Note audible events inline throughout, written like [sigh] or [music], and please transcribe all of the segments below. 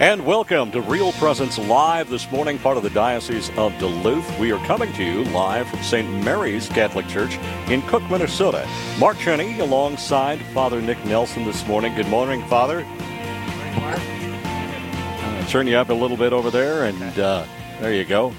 And welcome to Real Presence Live this morning, part of the Diocese of Duluth. We are coming to you live from St. Mary's Catholic Church in Cook, Minnesota. Mark Cheney alongside Father Nick Nelson this morning. Good morning, Father. Mark. Uh, turn you up a little bit over there, and uh, there you go.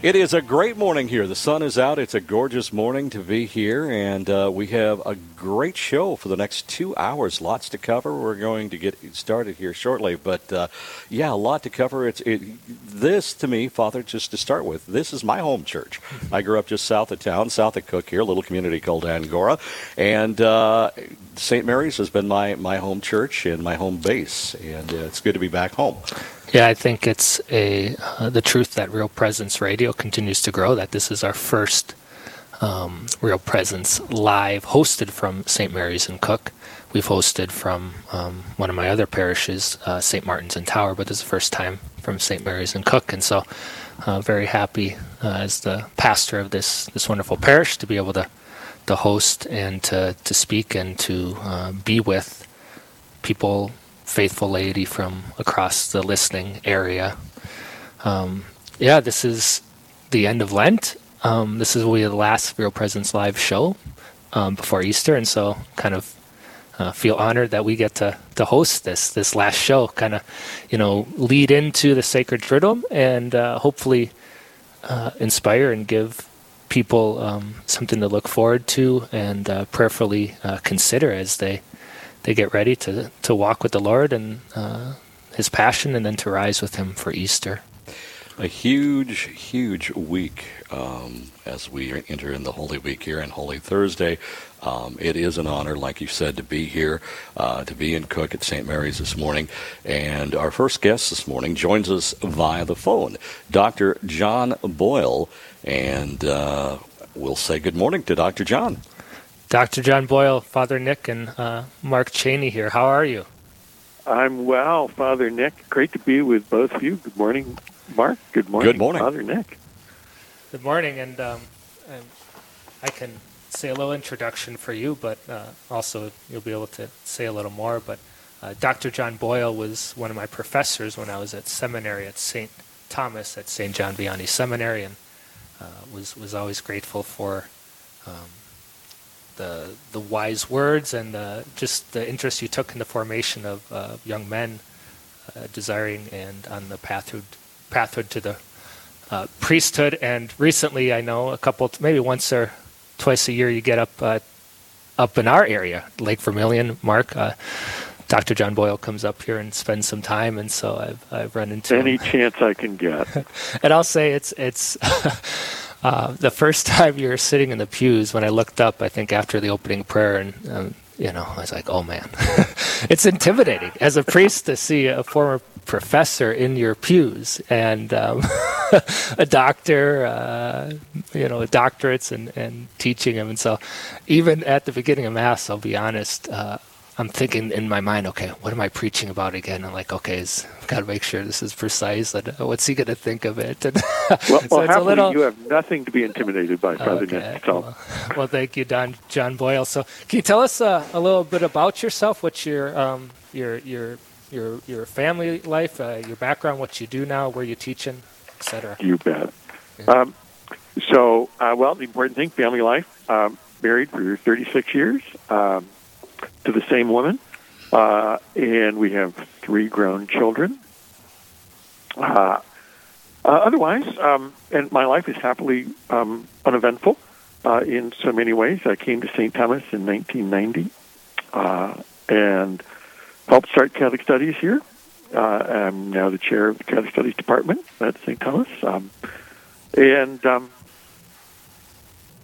It is a great morning here. The sun is out. It's a gorgeous morning to be here, and uh, we have a great show for the next two hours. Lots to cover. We're going to get started here shortly, but uh, yeah, a lot to cover. It's it, this to me, Father. Just to start with, this is my home church. [laughs] I grew up just south of town, south of Cook here, a little community called Angora, and uh, St. Mary's has been my my home church and my home base, and uh, it's good to be back home. Yeah, I think it's a uh, the truth that Real Presence Radio continues to grow. That this is our first um, Real Presence live, hosted from St. Mary's and Cook. We've hosted from um, one of my other parishes, uh, St. Martin's and Tower, but this is the first time from St. Mary's and Cook, and so uh, very happy uh, as the pastor of this this wonderful parish to be able to to host and to to speak and to uh, be with people faithful laity from across the listening area. Um, yeah, this is the end of Lent. Um, this is we the last Real Presence live show um, before Easter, and so kind of uh, feel honored that we get to to host this this last show. Kind of, you know, lead into the sacred triduum and uh, hopefully uh, inspire and give people um, something to look forward to and uh, prayerfully uh, consider as they they get ready to to walk with the Lord and uh, His Passion, and then to rise with Him for Easter. A huge, huge week um, as we enter in the Holy Week here and Holy Thursday. Um, it is an honor, like you said, to be here, uh, to be in Cook at St. Mary's this morning. And our first guest this morning joins us via the phone, Dr. John Boyle. And uh, we'll say good morning to Dr. John. Dr. John Boyle, Father Nick, and uh, Mark Cheney here. How are you? I'm well, Father Nick. Great to be with both of you. Good morning, Mark. Good morning, Good morning. Father Nick. Good morning, and um, I can say a little introduction for you, but uh, also you'll be able to say a little more. But uh, Dr. John Boyle was one of my professors when I was at seminary at St. Thomas at St. John Vianney Seminary, and uh, was was always grateful for um, the the wise words and uh, just the interest you took in the formation of uh, young men uh, desiring and on the pathway pathway to the uh, priesthood. And recently, I know a couple, maybe once or twice a year, you get up uh, up in our area, Lake Vermilion. Mark, uh, Dr. John Boyle comes up here and spends some time, and so I've I've run into any him. chance I can get. [laughs] and I'll say it's it's. [laughs] Uh, the first time you were sitting in the pews, when I looked up, I think after the opening prayer, and um, you know, I was like, "Oh man, [laughs] it's intimidating as a priest to see a former professor in your pews and um, [laughs] a doctor, uh, you know, doctorates and, and teaching them." And so, even at the beginning of mass, I'll be honest, uh, I'm thinking in my mind, okay, what am I preaching about again? I'm like, okay, I've got to make sure this is precise. And uh, what's he going to think of it? [laughs] And well, so well it's a little. you have nothing to be intimidated by, Father Okay, Well, well, thank you, Don John Boyle. So, can you tell us uh, a little bit about yourself? What's your um, your your your your family life, uh, your background, what you do now, where you're teaching, etc. you bet. Um, so, uh, well, the important thing, family life. Um, married for 36 years um, to the same woman, uh, and we have three grown children. Uh, uh, otherwise, um, and my life is happily um, uneventful uh, in so many ways. I came to St. Thomas in 1990 uh, and helped start Catholic Studies here. Uh, I'm now the chair of the Catholic Studies Department at St. Thomas. Um, and um,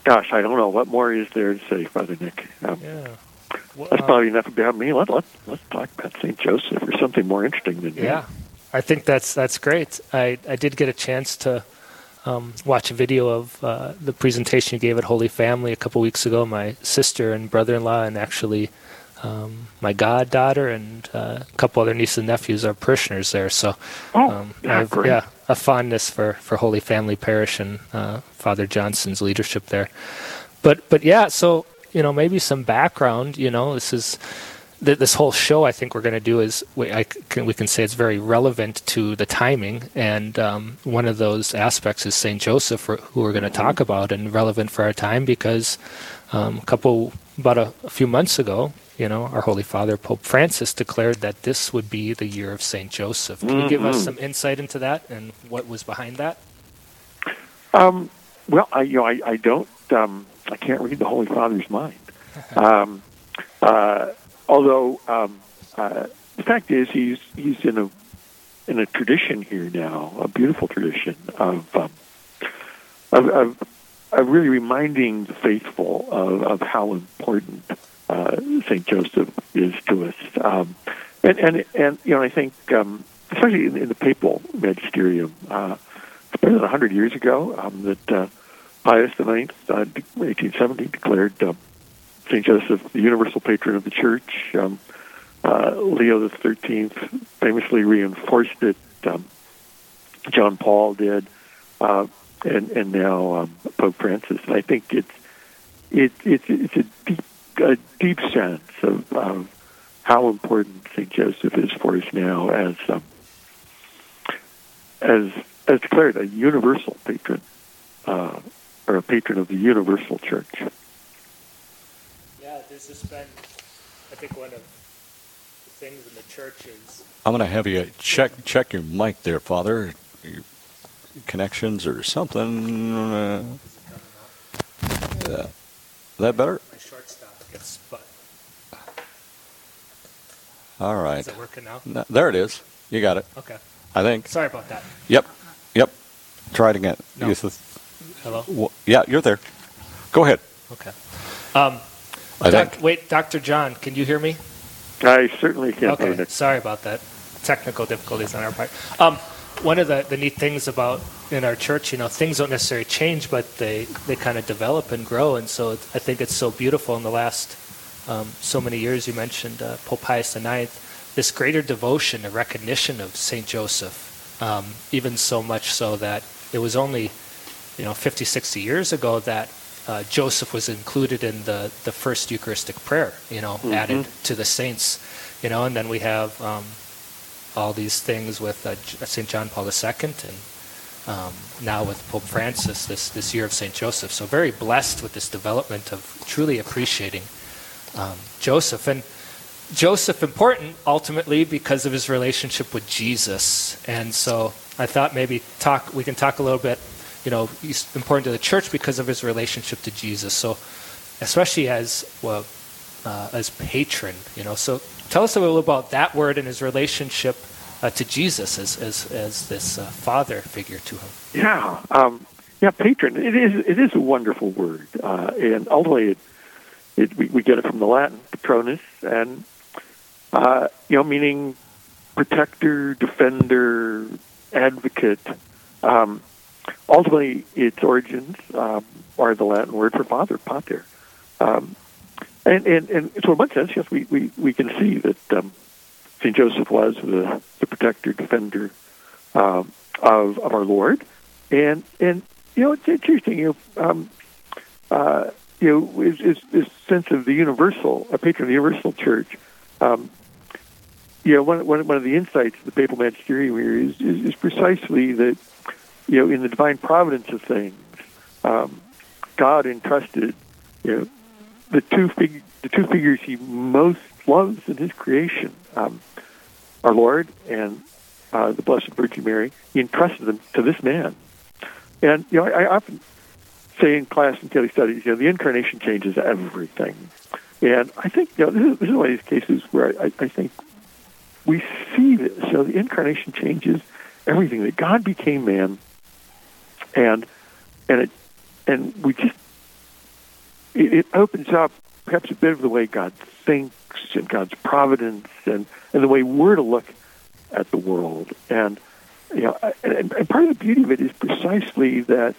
gosh, I don't know what more is there to say, Father Nick. Um, Yeah. that's probably enough about me. Let, let, let's talk about St. Joseph or something more interesting than you. Yeah, I think that's that's great. I, I did get a chance to um, watch a video of uh, the presentation you gave at Holy Family a couple weeks ago. My sister and brother-in-law, and actually um, my goddaughter and uh, a couple other nieces and nephews are parishioners there. So Oh, um, yeah, I've, great. yeah, a fondness for, for Holy Family Parish and uh, Father Johnson's leadership there. But but yeah, so you know maybe some background. You know, this is th- this whole show. I think we're going to do is we, I can, we can say it's very relevant to the timing, and um, one of those aspects is Saint Joseph, who we're going to talk about, and relevant for our time because um, a couple about a, a few months ago. You know, our Holy Father Pope Francis declared that this would be the year of Saint Joseph. Can you give us some insight into that and what was behind that? Um, well, I, you know, I, I don't, um, I can't read the Holy Father's mind. [laughs] Um, uh, although um, uh, the fact is, he's he's in a in a tradition here now, a beautiful tradition of um, of, of, of really reminding the faithful of, of how important uh, Saint Joseph is to us. Um, and and and you know, I think um, especially in, in the papal magisterium. Uh, it's better than 100 years ago um, that uh, Pius IX, uh, 1870, declared um, St. Joseph the universal patron of the Church. Um, uh, Leo XIII famously reinforced it. Um, John Paul did, uh, and and now um, Pope Francis. I think it's it, it's it's a deep a deep sense of, of how important St. Joseph is for us now as um, as as declared a universal patron, uh, or a patron of the universal church. Yeah, this has been, I think, one of the things in the church is I'm going to have you check check your mic there, Father. Your connections or something. Uh, yeah. that better? my shortstop gets but All right. Is it working now? No, there it is. You got it. Okay. I think. Sorry about that. Yep. Yep. Try it again. No. Yes, Hello? w- Yeah, you're there. Go ahead. Okay. Um, I doc- think. wait, Dr. John, can you hear me? I certainly can. Okay, sorry about that. Technical difficulties on our part. Um, one of the, the neat things about in our church, you know, things don't necessarily change, but they, they kind of develop and grow. And so I think it's so beautiful in the last um, so many years. You mentioned uh, Pope Pius IX, this greater devotion and recognition of St. Joseph, um, even so much so that it was only, you know, 50, 60 years ago that uh, Joseph was included in the, the first Eucharistic prayer, you know, added to the saints, you know, and then we have um, all these things with uh, St. John Paul II and um, now with Pope Francis this, this year of St. Joseph. So very blessed with this development of truly appreciating um, Joseph. And Joseph important ultimately because of his relationship with Jesus. And so I thought maybe talk we can talk a little bit, you know, he's important to the church because of his relationship to Jesus. So especially as well uh, as patron, you know. So tell us a little about that word and his relationship uh, to Jesus as as, as this uh, father figure to him. Yeah, um, yeah, patron. It is it is a wonderful word, uh, and ultimately, it, it we, we get it from the Latin patronus, and uh, you know, meaning protector, defender, advocate. Um, ultimately, its origins um, are the Latin word for father, pater. Um, and, and, and so, in one sense, yes, we, we, we can see that um, St. Joseph was the, the protector, defender um, of, of our Lord. And, and you know, it's interesting, you know, um, uh, you know, is, is this sense of the universal, a patron of the universal church. Um, you know, one, one, one of the insights of the papal magisterium here is, is, is precisely that, you know, in the divine providence of things, um, God entrusted, you know, the two fig- the two figures he most loves in his creation, um, our Lord and uh, the Blessed Virgin Mary. He entrusted them to this man, and you know, I, I often say in class and daily studies, you know, the incarnation changes everything, and I think you know this is, this is one of these cases where I, I think we see this. So the incarnation changes everything. That God became man, and and it and we just it, it opens up perhaps a bit of the way God thinks and God's providence and, and the way we're to look at the world. And you know, and, and part of the beauty of it is precisely that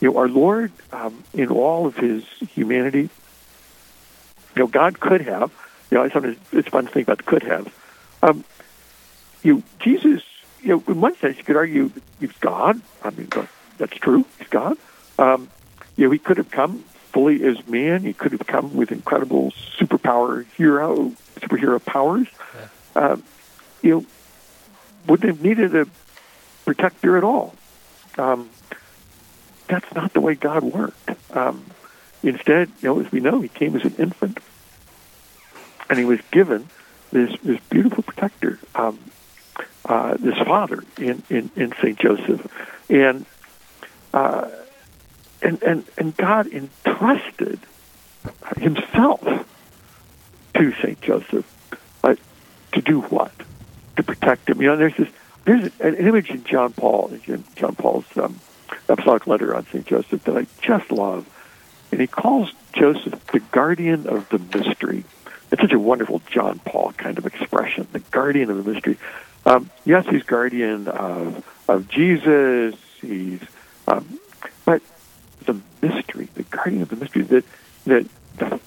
you know our Lord, um, in all of His humanity, you know, God could have. You know, sometimes it's fun to think about the could have. Um, you know, Jesus, you know, in one sense, you could argue he's God. I mean, that's true. He's God. Um, you know, he could have come fully as man. He could have come with incredible superpower hero, superhero powers. Yeah. Um, you know, wouldn't have needed a protector at all. Um, that's not the way God worked. Um, instead, you know, as we know, he came as an infant, and he was given this this beautiful protector, um, uh, this father in in, in Saint Joseph, and uh, and and and God entrusted Himself to Saint Joseph uh, to do what? To protect him. You know, there's this there's an image in John Paul, in John Paul's um, apostolic letter on St. Joseph that I just love. And he calls Joseph the guardian of the mystery. It's such a wonderful John Paul kind of expression, the guardian of the mystery. Um, yes, he's guardian of, of Jesus. He's, um, mystery, the guardian of the mystery, that, that,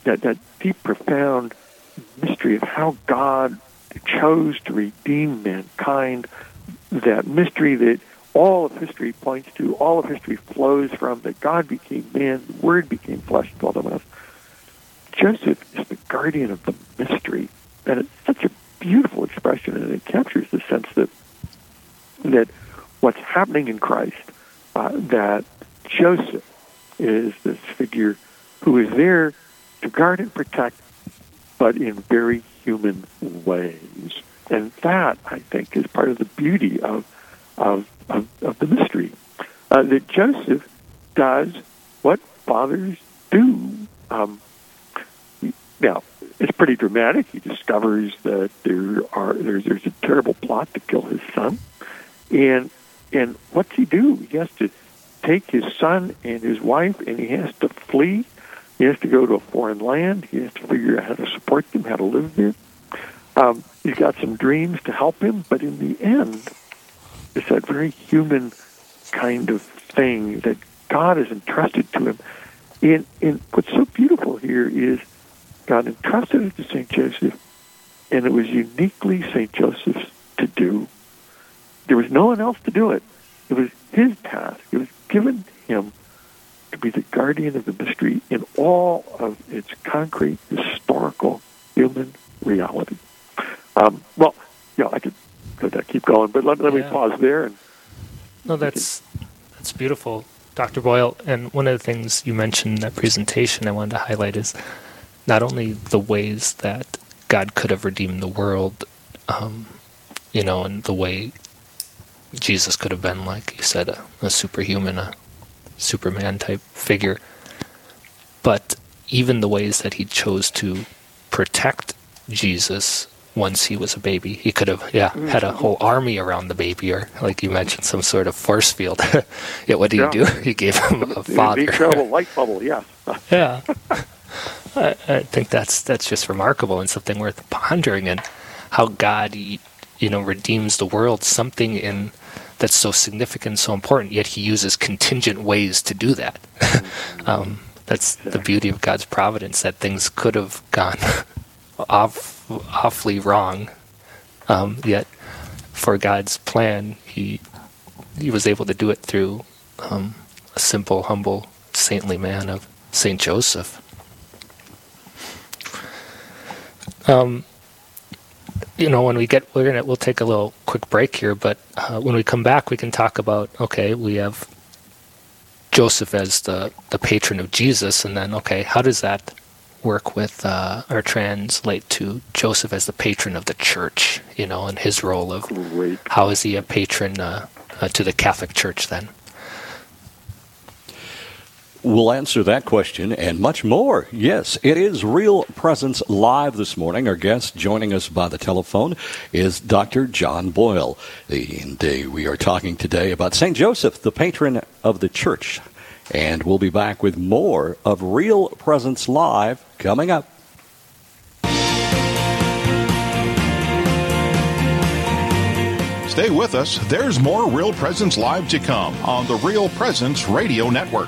that, that deep, profound mystery of how God chose to redeem mankind that mystery that all of history points to, all of history flows from, that God became man, the Word became flesh, and dwelt among us. Joseph is the guardian of the mystery, and it's such a beautiful expression, and it captures the sense that that what's happening in Christ, uh, that Joseph is this figure who is there to guard and protect, but in very human ways. And that, I think, is part of the beauty of, of, of, of the mystery. Uh, that Joseph does what fathers do. Um, now, it's pretty dramatic. He discovers that there are there's, there's a terrible plot to kill his son, and and what's he do? He has to take his son and his wife, and he has to flee. He has to go to a foreign land. He has to figure out how to support them, how to live there. Um, he's got some dreams to help him, but in the end, it's that very human kind of thing that God has entrusted to him. And, and what's so beautiful here is God entrusted it to St. Joseph, and it was uniquely St. Joseph's to do. There was no one else to do it. It was his task. It was given him to be the guardian of the mystery in all of its concrete, historical, human reality. Um, well, yeah, I could, could keep going, but let, let yeah. me pause there. And no, that's that's beautiful, Dr. Boyle. And one of the things you mentioned in that presentation I wanted to highlight is not only the ways that God could have redeemed the world, um, you know, and the way Jesus could have been, like you said, a, a superhuman, a Superman type figure, but even the ways that he chose to protect Jesus once he was a baby. He could have, yeah, mm-hmm. had a whole army around the baby, or like you mentioned, some sort of force field. [laughs] yeah, what did yeah. he do? [laughs] He gave him [laughs] a father. Incredible light bubble, yeah. yeah. I, I, think that's that's just remarkable and something worth pondering. And how God, you know, redeems the world, something in that's so significant, so important. Yet He uses contingent ways to do that. [laughs] Um, that's the beauty of God's providence. That things could have gone [laughs] off awfully wrong. Um, yet, for God's plan, he he was able to do it through um, a simple, humble, saintly man of Saint Joseph. Um, you know, when we get, we're gonna, we'll take a little quick break here, but uh, when we come back, we can talk about. Okay, we have Joseph as the the patron of Jesus, and then okay, how does that work with uh, or translate to Joseph as the patron of the church, you know, and his role of Great. how is he a patron uh, uh, to the Catholic Church then? We'll answer that question and much more. Yes, it is Real Presence Live this morning. Our guest joining us by the telephone is Dr. John Boyle. And we are talking today about St. Joseph, the patron of the church. And we'll be back with more of Real Presence Live coming up. Stay with us. There's more Real Presence Live to come on the Real Presence Radio Network.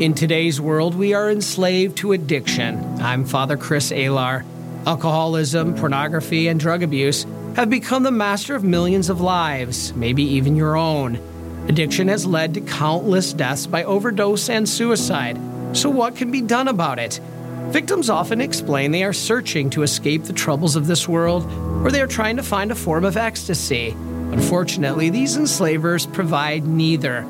In today's world, we are enslaved to addiction. I'm Father Chris Alar. Alcoholism, pornography, and drug abuse have become the master of millions of lives, maybe even your own. Addiction has led to countless deaths by overdose and suicide. So, what can be done about it? Victims often explain they are searching to escape the troubles of this world, or they are trying to find a form of ecstasy. Unfortunately, these enslavers provide neither.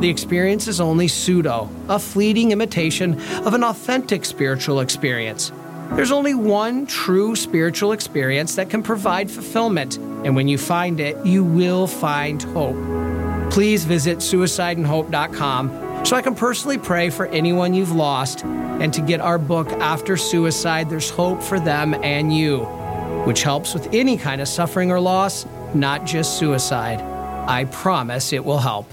The experience is only pseudo, a fleeting imitation of an authentic spiritual experience. There's only one true spiritual experience that can provide fulfillment, and when you find it, you will find hope. Please visit suicideandhope.com so I can personally pray for anyone you've lost and to get our book, After Suicide There's Hope for Them and You, which helps with any kind of suffering or loss, not just suicide. I promise it will help.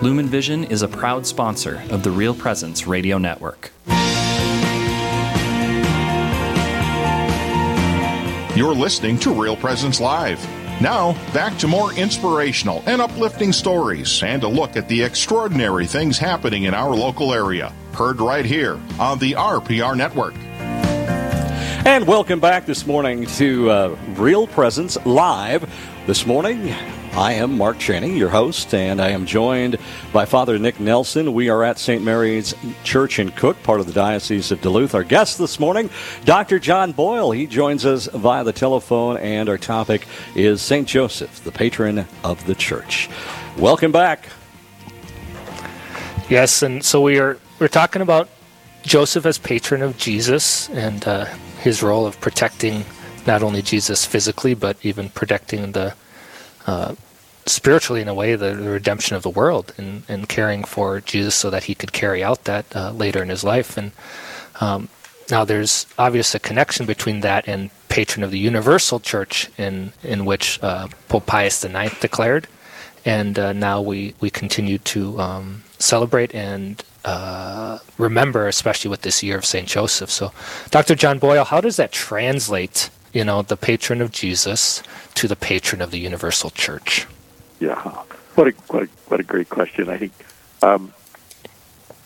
Lumen Vision is a proud sponsor of the Real Presence Radio Network. You're listening to Real Presence Live. Now, back to more inspirational and uplifting stories and a look at the extraordinary things happening in our local area. Heard right here on the RPR Network. And welcome back this morning to uh, Real Presence Live. This morning, I am Mark Channing, your host, and I am joined by Father Nick Nelson. We are at St. Mary's Church in Cook, part of the Diocese of Duluth. Our guest this morning, Dr. John Boyle. He joins us via the telephone, and our topic is St. Joseph, the patron of the church. Welcome back. Yes, and so we are we're talking about Joseph as patron of Jesus and uh, his role of protecting not only Jesus physically, but even protecting the uh, spiritually in a way the, the, redemption of the world and, and caring for Jesus so that he could carry out that uh, later in his life. And um, now there's obvious a connection between that and patron of the universal church in in which uh, Pope Pius IX declared, and uh, now we we continue to um, celebrate and uh, remember, especially with this year of Saint Joseph. So, Dr. John Boyle, how does that translate? You know, the patron of Jesus to the patron of the universal church. Yeah, what a what a, what a great question. I think um,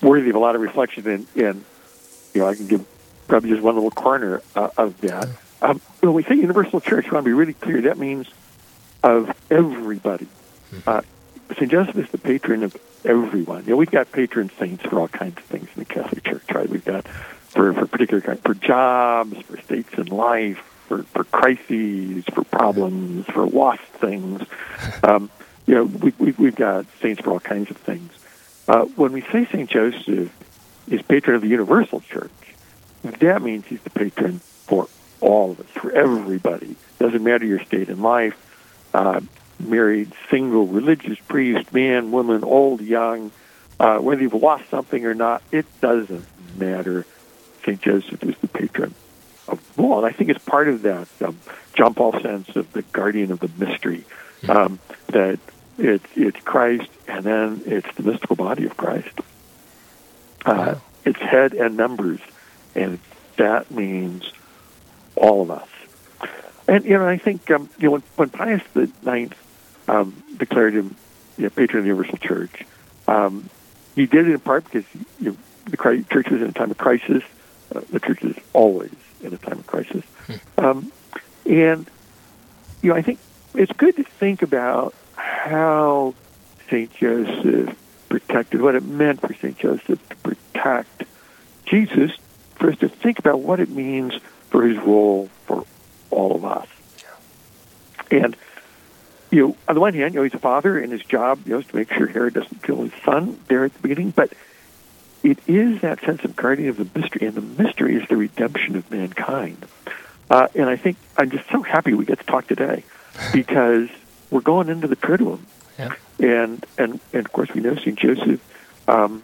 worthy of a lot of reflection. And, and you know, I can give probably just one little corner uh, of that. Um, when we say universal church, we want to be really clear. That means of everybody. Mm-hmm. Uh, St. Joseph is the patron of everyone. You know, we've got patron saints for all kinds of things in the Catholic Church, right? We've got for for particular kind, for jobs, for states in life, for for crises, for problems, for lost things. Um, you know, we, we we've got saints for all kinds of things. Uh, when we say Saint Joseph is patron of the universal church, that means he's the patron for all of us, for everybody. Doesn't matter your state in life. Uh, married, single, religious, priest, man, woman, old, young, uh, whether you've lost something or not, it doesn't matter. St. Joseph is the patron of all. And I think it's part of that um, John Paul sense of the guardian of the mystery, um, that it's, it's Christ and then it's the mystical body of Christ. Uh, it's head and members, and that means all of us. And you know, I think um, you know when, when Pius the Ninth um, declared him you know, patron of the Universal Church. Um, he did it in part because you know, the church was in a time of crisis. Uh, the church is always in a time of crisis. Um, and, you know, I think it's good to think about how St. Joseph protected, what it meant for St. Joseph to protect Jesus, for us to think about what it means for his role for all of us. And, you know, on the one hand, you know, he's a father, and his job, you know, is to make sure Herod doesn't kill his son there at the beginning. But it is that sense of guardian of the mystery, and the mystery is the redemption of mankind. Uh, and I think I'm just so happy we get to talk today [laughs] because we're going into the Triduum. Yeah. And, and, and of course, we know St. Joseph um,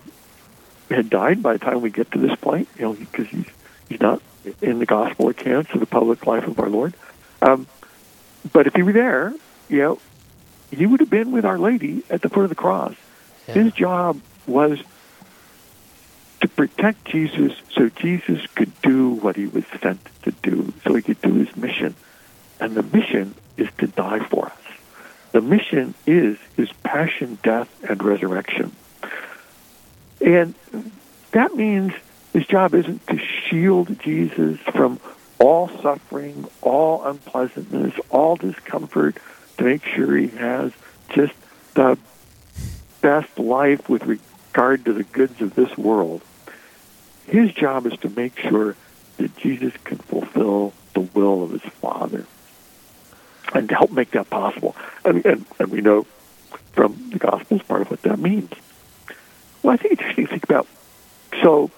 had died by the time we get to this point, you know, because he's, he's not in the gospel accounts of the public life of our Lord. Um, but if he were there, you know, he would have been with Our Lady at the foot of the cross. Yeah. His job was to protect Jesus so Jesus could do what he was sent to do, so he could do his mission. And the mission is to die for us. The mission is his passion, death, and resurrection. And that means his job isn't to shield Jesus from all suffering, all unpleasantness, all discomfort, to make sure he has just the best life with regard to the goods of this world. His job is to make sure that Jesus can fulfill the will of his Father and to help make that possible. And, and, and we know from the Gospels part of what that means. Well, I think it's interesting to think about. So,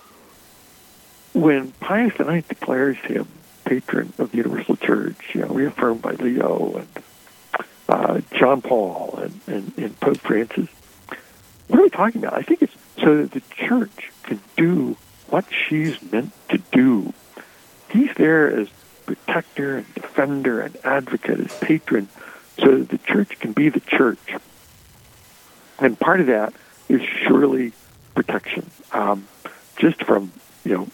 when Pius IX declares him patron of the Universal Church, you know, reaffirmed by Leo and uh, John Paul and, and, and Pope Francis, what are we talking about? I think it's so that the church can do what she's meant to do. He's there as protector and defender and advocate, as patron, so that the church can be the church. And part of that is surely protection, um, just from you know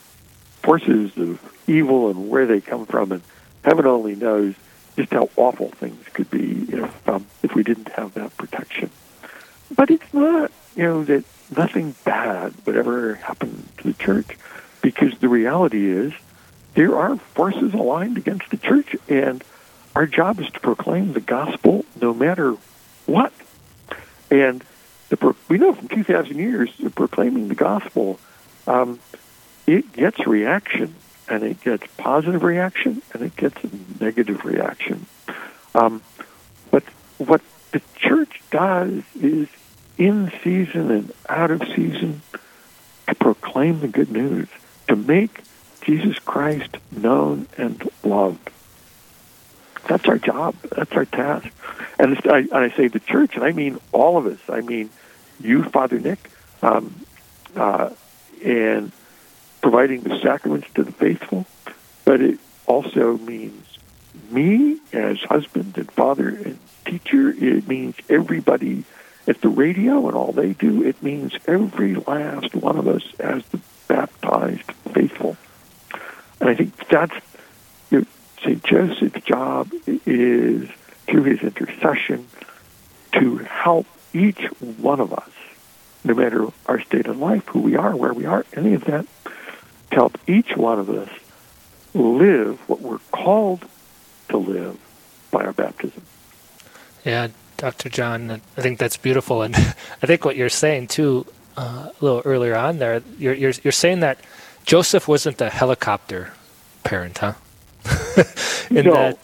forces of evil and where they come from, and heaven only knows just how awful things could be if um, if we didn't have that protection. But it's not you know that nothing bad would ever happen to the church, because the reality is there are forces aligned against the church, and our job is to proclaim the gospel no matter what. And the we know from 2,000 years, the proclaiming the gospel, um, it gets reaction, and it gets positive reaction, and it gets negative reaction. Um, but what the church does is in season and out of season to proclaim the good news, to make Jesus Christ known and loved. That's our job. That's our task. And I, and I say the church, and I mean all of us. I mean you, Father Nick, um, uh, and providing the sacraments to the faithful. But it also means me as husband and father and teacher. It means everybody at the radio and all they do. It means every last one of us as the baptized faithful. And I think that's you know, St. Joseph's job is through his intercession to help each one of us, no matter our state of life, who we are, where we are, any of that, to help each one of us live what we're called to live by our baptism. Yeah, Dr. John, I think that's beautiful, and [laughs] I think what you're saying too, uh, a little earlier on there, you're, you're you're saying that Joseph wasn't a helicopter parent, huh? [laughs] in no. that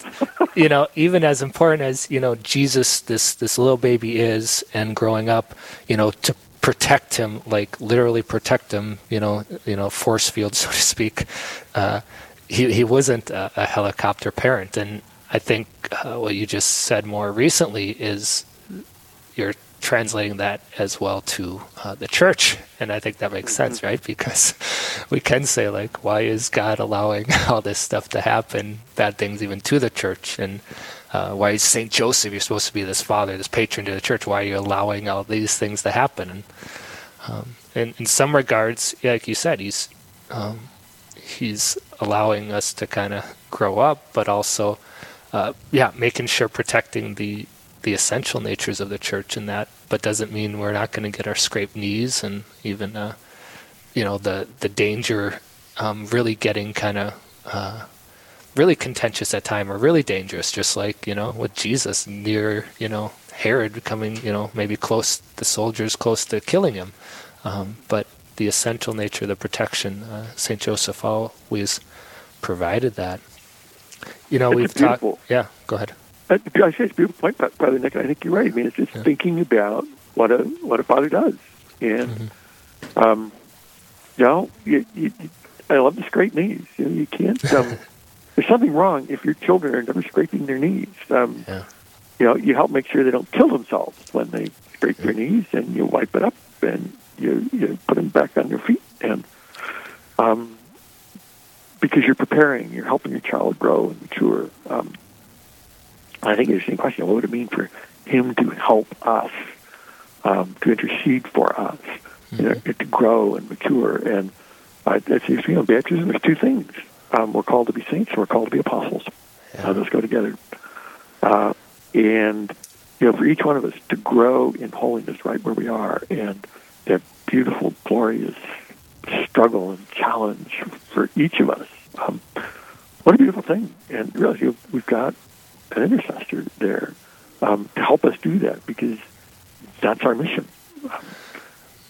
you know even as important as you know jesus this this little baby is and growing up you know to protect him like literally protect him you know you know force field [laughs] so to speak uh, he he wasn't a, a, helicopter parent and i think uh, what you just said more recently is you're translating that as well to uh, the church. And I think that makes sense, mm-hmm. right? Because [laughs] we can say, like, why is God allowing [laughs] all this stuff to happen, bad things even to the church? And uh, why is St. Joseph, you're supposed to be this father, this patron to the church, why are you allowing all these things to happen? And um, in, in some regards, yeah, like you said, he's um, he's allowing us to kind of grow up, but also, uh, yeah, making sure protecting the the essential natures of the church in that, but doesn't mean we're not going to get our scraped knees and even, uh, you know, the the danger um, really getting kind of uh, really contentious at time or really dangerous, just like you know with Jesus near you know Herod coming, you know maybe close the soldiers close to killing him, um, but the essential nature of the protection, uh, Saint Joseph always provided that. You know, It's we've talked. Yeah, go ahead. I I say it's a beautiful point, Bro- Brother Nick. I think you're right. I mean, it's just thinking about what a what a father does, and um, you know, you, you, I love to scrape knees. You know, you can't. [laughs] Um, there's something wrong if your children are never scraping their knees. Um, Yeah. You know, you help make sure they don't kill themselves when they scrape their knees, and you wipe it up, and you you put them back on their feet, and um, because you're preparing, you're helping your child grow and mature. Um, I think it's the question: What would it mean for him to help us, um, to intercede for us, you know, to grow and mature? And uh, it's, you know, baptism. There's two things: um, we're called to be saints, and we're called to be apostles. Uh, those go together. Uh, and you know, for each one of us to grow in holiness, right where we are, and that beautiful, glorious struggle and challenge for each of us. Um, what a beautiful thing! And really, we've got an intercessor there um, to help us do that because that's our mission.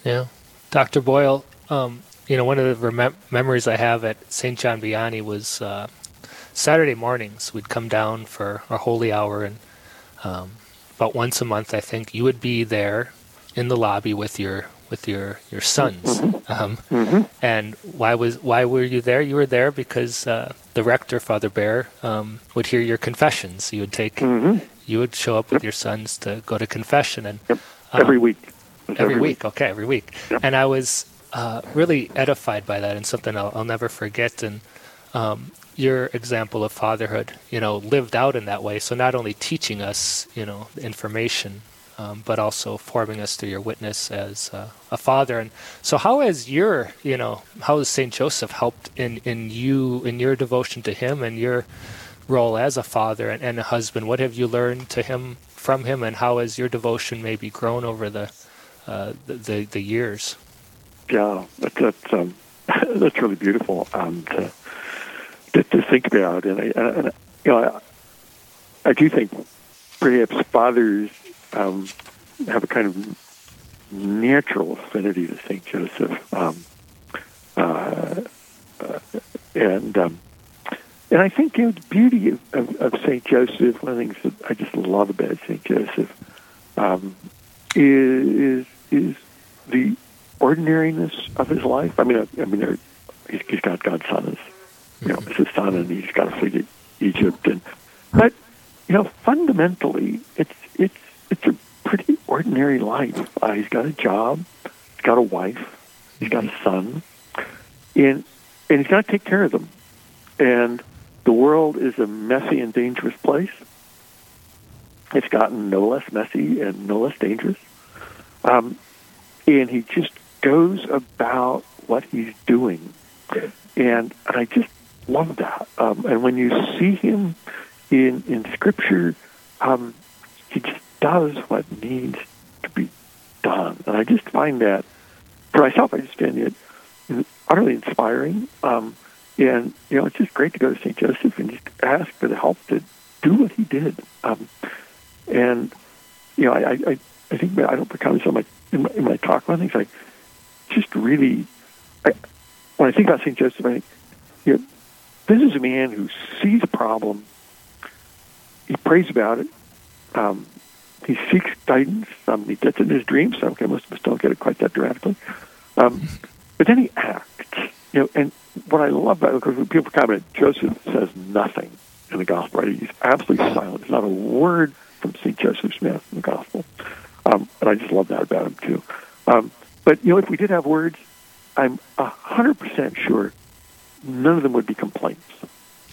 Yeah, Dr. Boyle. Um, you know, one of the remem- memories I have at St. John Vianney was uh, Saturday mornings. We'd come down for our holy hour, and um, about once a month, I think you would be there in the lobby with your with your your sons. Um, And why was why were you there? You were there because uh, the rector, Father Baer, um, would hear your confessions. You would take you would show up with your sons to go to confession, and Every um, week. Every, every week. okay, every week. And I was uh, really edified by that, and something I'll, I'll never forget. And um, your example of fatherhood, you know, lived out in that way. So not only teaching us, you know, information, um, but also forming us through your witness as uh, a father. And so, how has your, you know, how has Saint Joseph helped in in you in your devotion to him and your role as a father and, and a husband? What have you learned to him from him, and how has your devotion maybe grown over the uh, the, the the years? Yeah, that's um, [laughs] that's really beautiful um, to, to to think about, and, and you know, I, I do think perhaps fathers um, have a kind of natural affinity to Saint Joseph, um, uh, uh, and um, and I think you know, the beauty of, of, of Saint Joseph. One of the things that I just love about Saint Joseph um, is is the ordinariness of his life. I mean, I, I mean, he's, he's got God's son as you know as his son, and he's got to flee to Egypt. And but you know, fundamentally, it's it's it's a pretty ordinary life. Uh, he's got a job, he's got a wife, he's got a son, and and he's got to take care of them. And the world is a messy and dangerous place. It's gotten no less messy and no less dangerous. Um, and he just goes about what he's doing. And, and I just love that. Um, and when you see him in, in Scripture, um, he just does what needs to be done. And I just find that, for myself, I just find it utterly inspiring. Um, and, you know, it's just great to go to St. Joseph and just ask for the help to do what he did. Um, and, you know, I, I, I think I don't comments on my in, my in my talk on things. I just really, I, when I think about St. Joseph, I think, you know, this is a man who sees a problem, he prays about it, um, he seeks guidance, um, he gets in his dreams. So, okay, most of us don't get it quite that dramatically. Um, but then he acts, you know, and what I love about it, because when people comment, Joseph says nothing in the gospel, right? He's absolutely silent. There's not a word from St. Joseph Smith in the gospel. Um, and I just love that about him, too. Um, but, you know, if we did have words, I'm a 100% sure none of them would be complaints.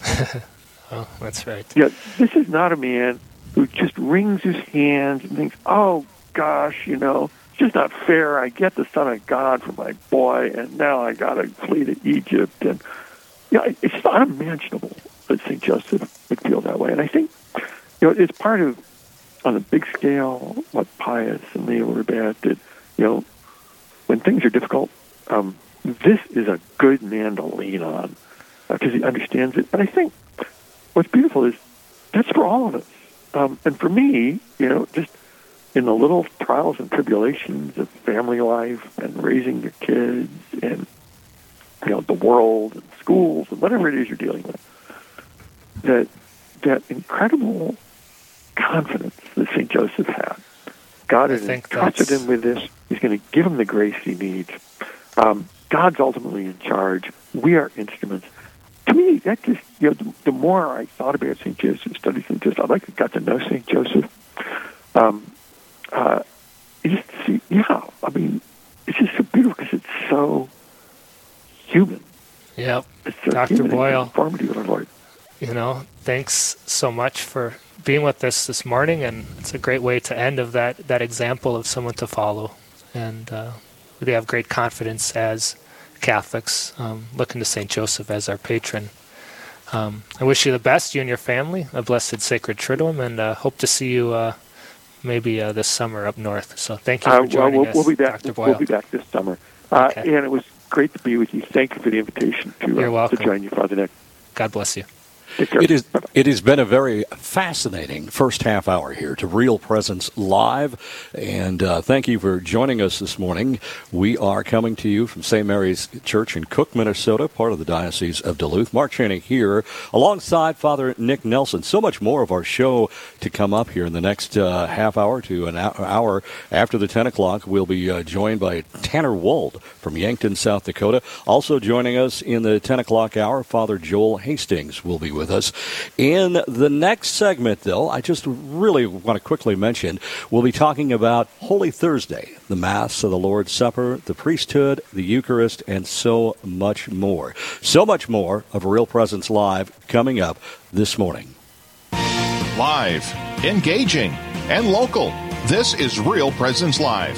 [laughs] Oh, that's right. Yeah, this is not a man who just wrings his hands and thinks, oh, gosh, you know, it's just not fair. I get the Son of God for my boy, and now I got to flee to Egypt. And, you know, it's unimaginable that St. Joseph would feel that way. And I think, you know, it's part of on a big scale what Pius and Leo Rabat did. You know, when things are difficult, um, this is a good man to lean on because uh, he understands it. But I think what's beautiful is that's for all of us. Um, and for me, you know, just in the little trials and tribulations of family life and raising your kids and you know the world and schools and whatever it is you're dealing with, that that incredible confidence that Saint Joseph had. God has entrusted him with this. He's going to give him the grace he needs. Um, God's ultimately in charge. We are instruments. To me, that just you know, the, the more I thought about Saint Joseph, studied Saint Joseph, I like got to know Saint Joseph. Um, uh, just see, yeah, I mean, it's just so beautiful because it's so human. Yep, so Dr. Boyle. Our Lord. You know, thanks so much for being with us this morning, and it's a great way to end of that that example of someone to follow, and uh, we have great confidence as Catholics, um, looking to Saint Joseph as our patron. Um, I wish you the best, you and your family, a blessed sacred Triduum, and uh, hope to see you uh, maybe uh, this summer up north. So thank you for joining uh, well, we'll, us, we'll be back, Dr. Boyle. We'll be back this summer. Uh, Okay. And it was great to be with you. Thank you for the invitation to, You're uh, welcome. to join you, Father Nick. God bless you. It is. It has been a very fascinating first half hour here to Real Presence Live, and uh, thank you for joining us this morning. We are coming to you from St. Mary's Church in Cook, Minnesota, part of the Diocese of Duluth. Mark Channing here, alongside Father Nick Nelson. So much more of our show to come up here in the next uh, half hour to an hour after the ten o'clock. We'll be uh, joined by Tanner Wold from Yankton, South Dakota. Also joining us in the ten o'clock hour, Father Joel Hastings will be with us. In the next segment, though, I just really want to quickly mention we'll be talking about Holy Thursday, the Mass of the Lord's Supper, the priesthood, the Eucharist, and so much more. So much more of Real Presence Live coming up this morning. Live, engaging, and local. This is Real Presence Live,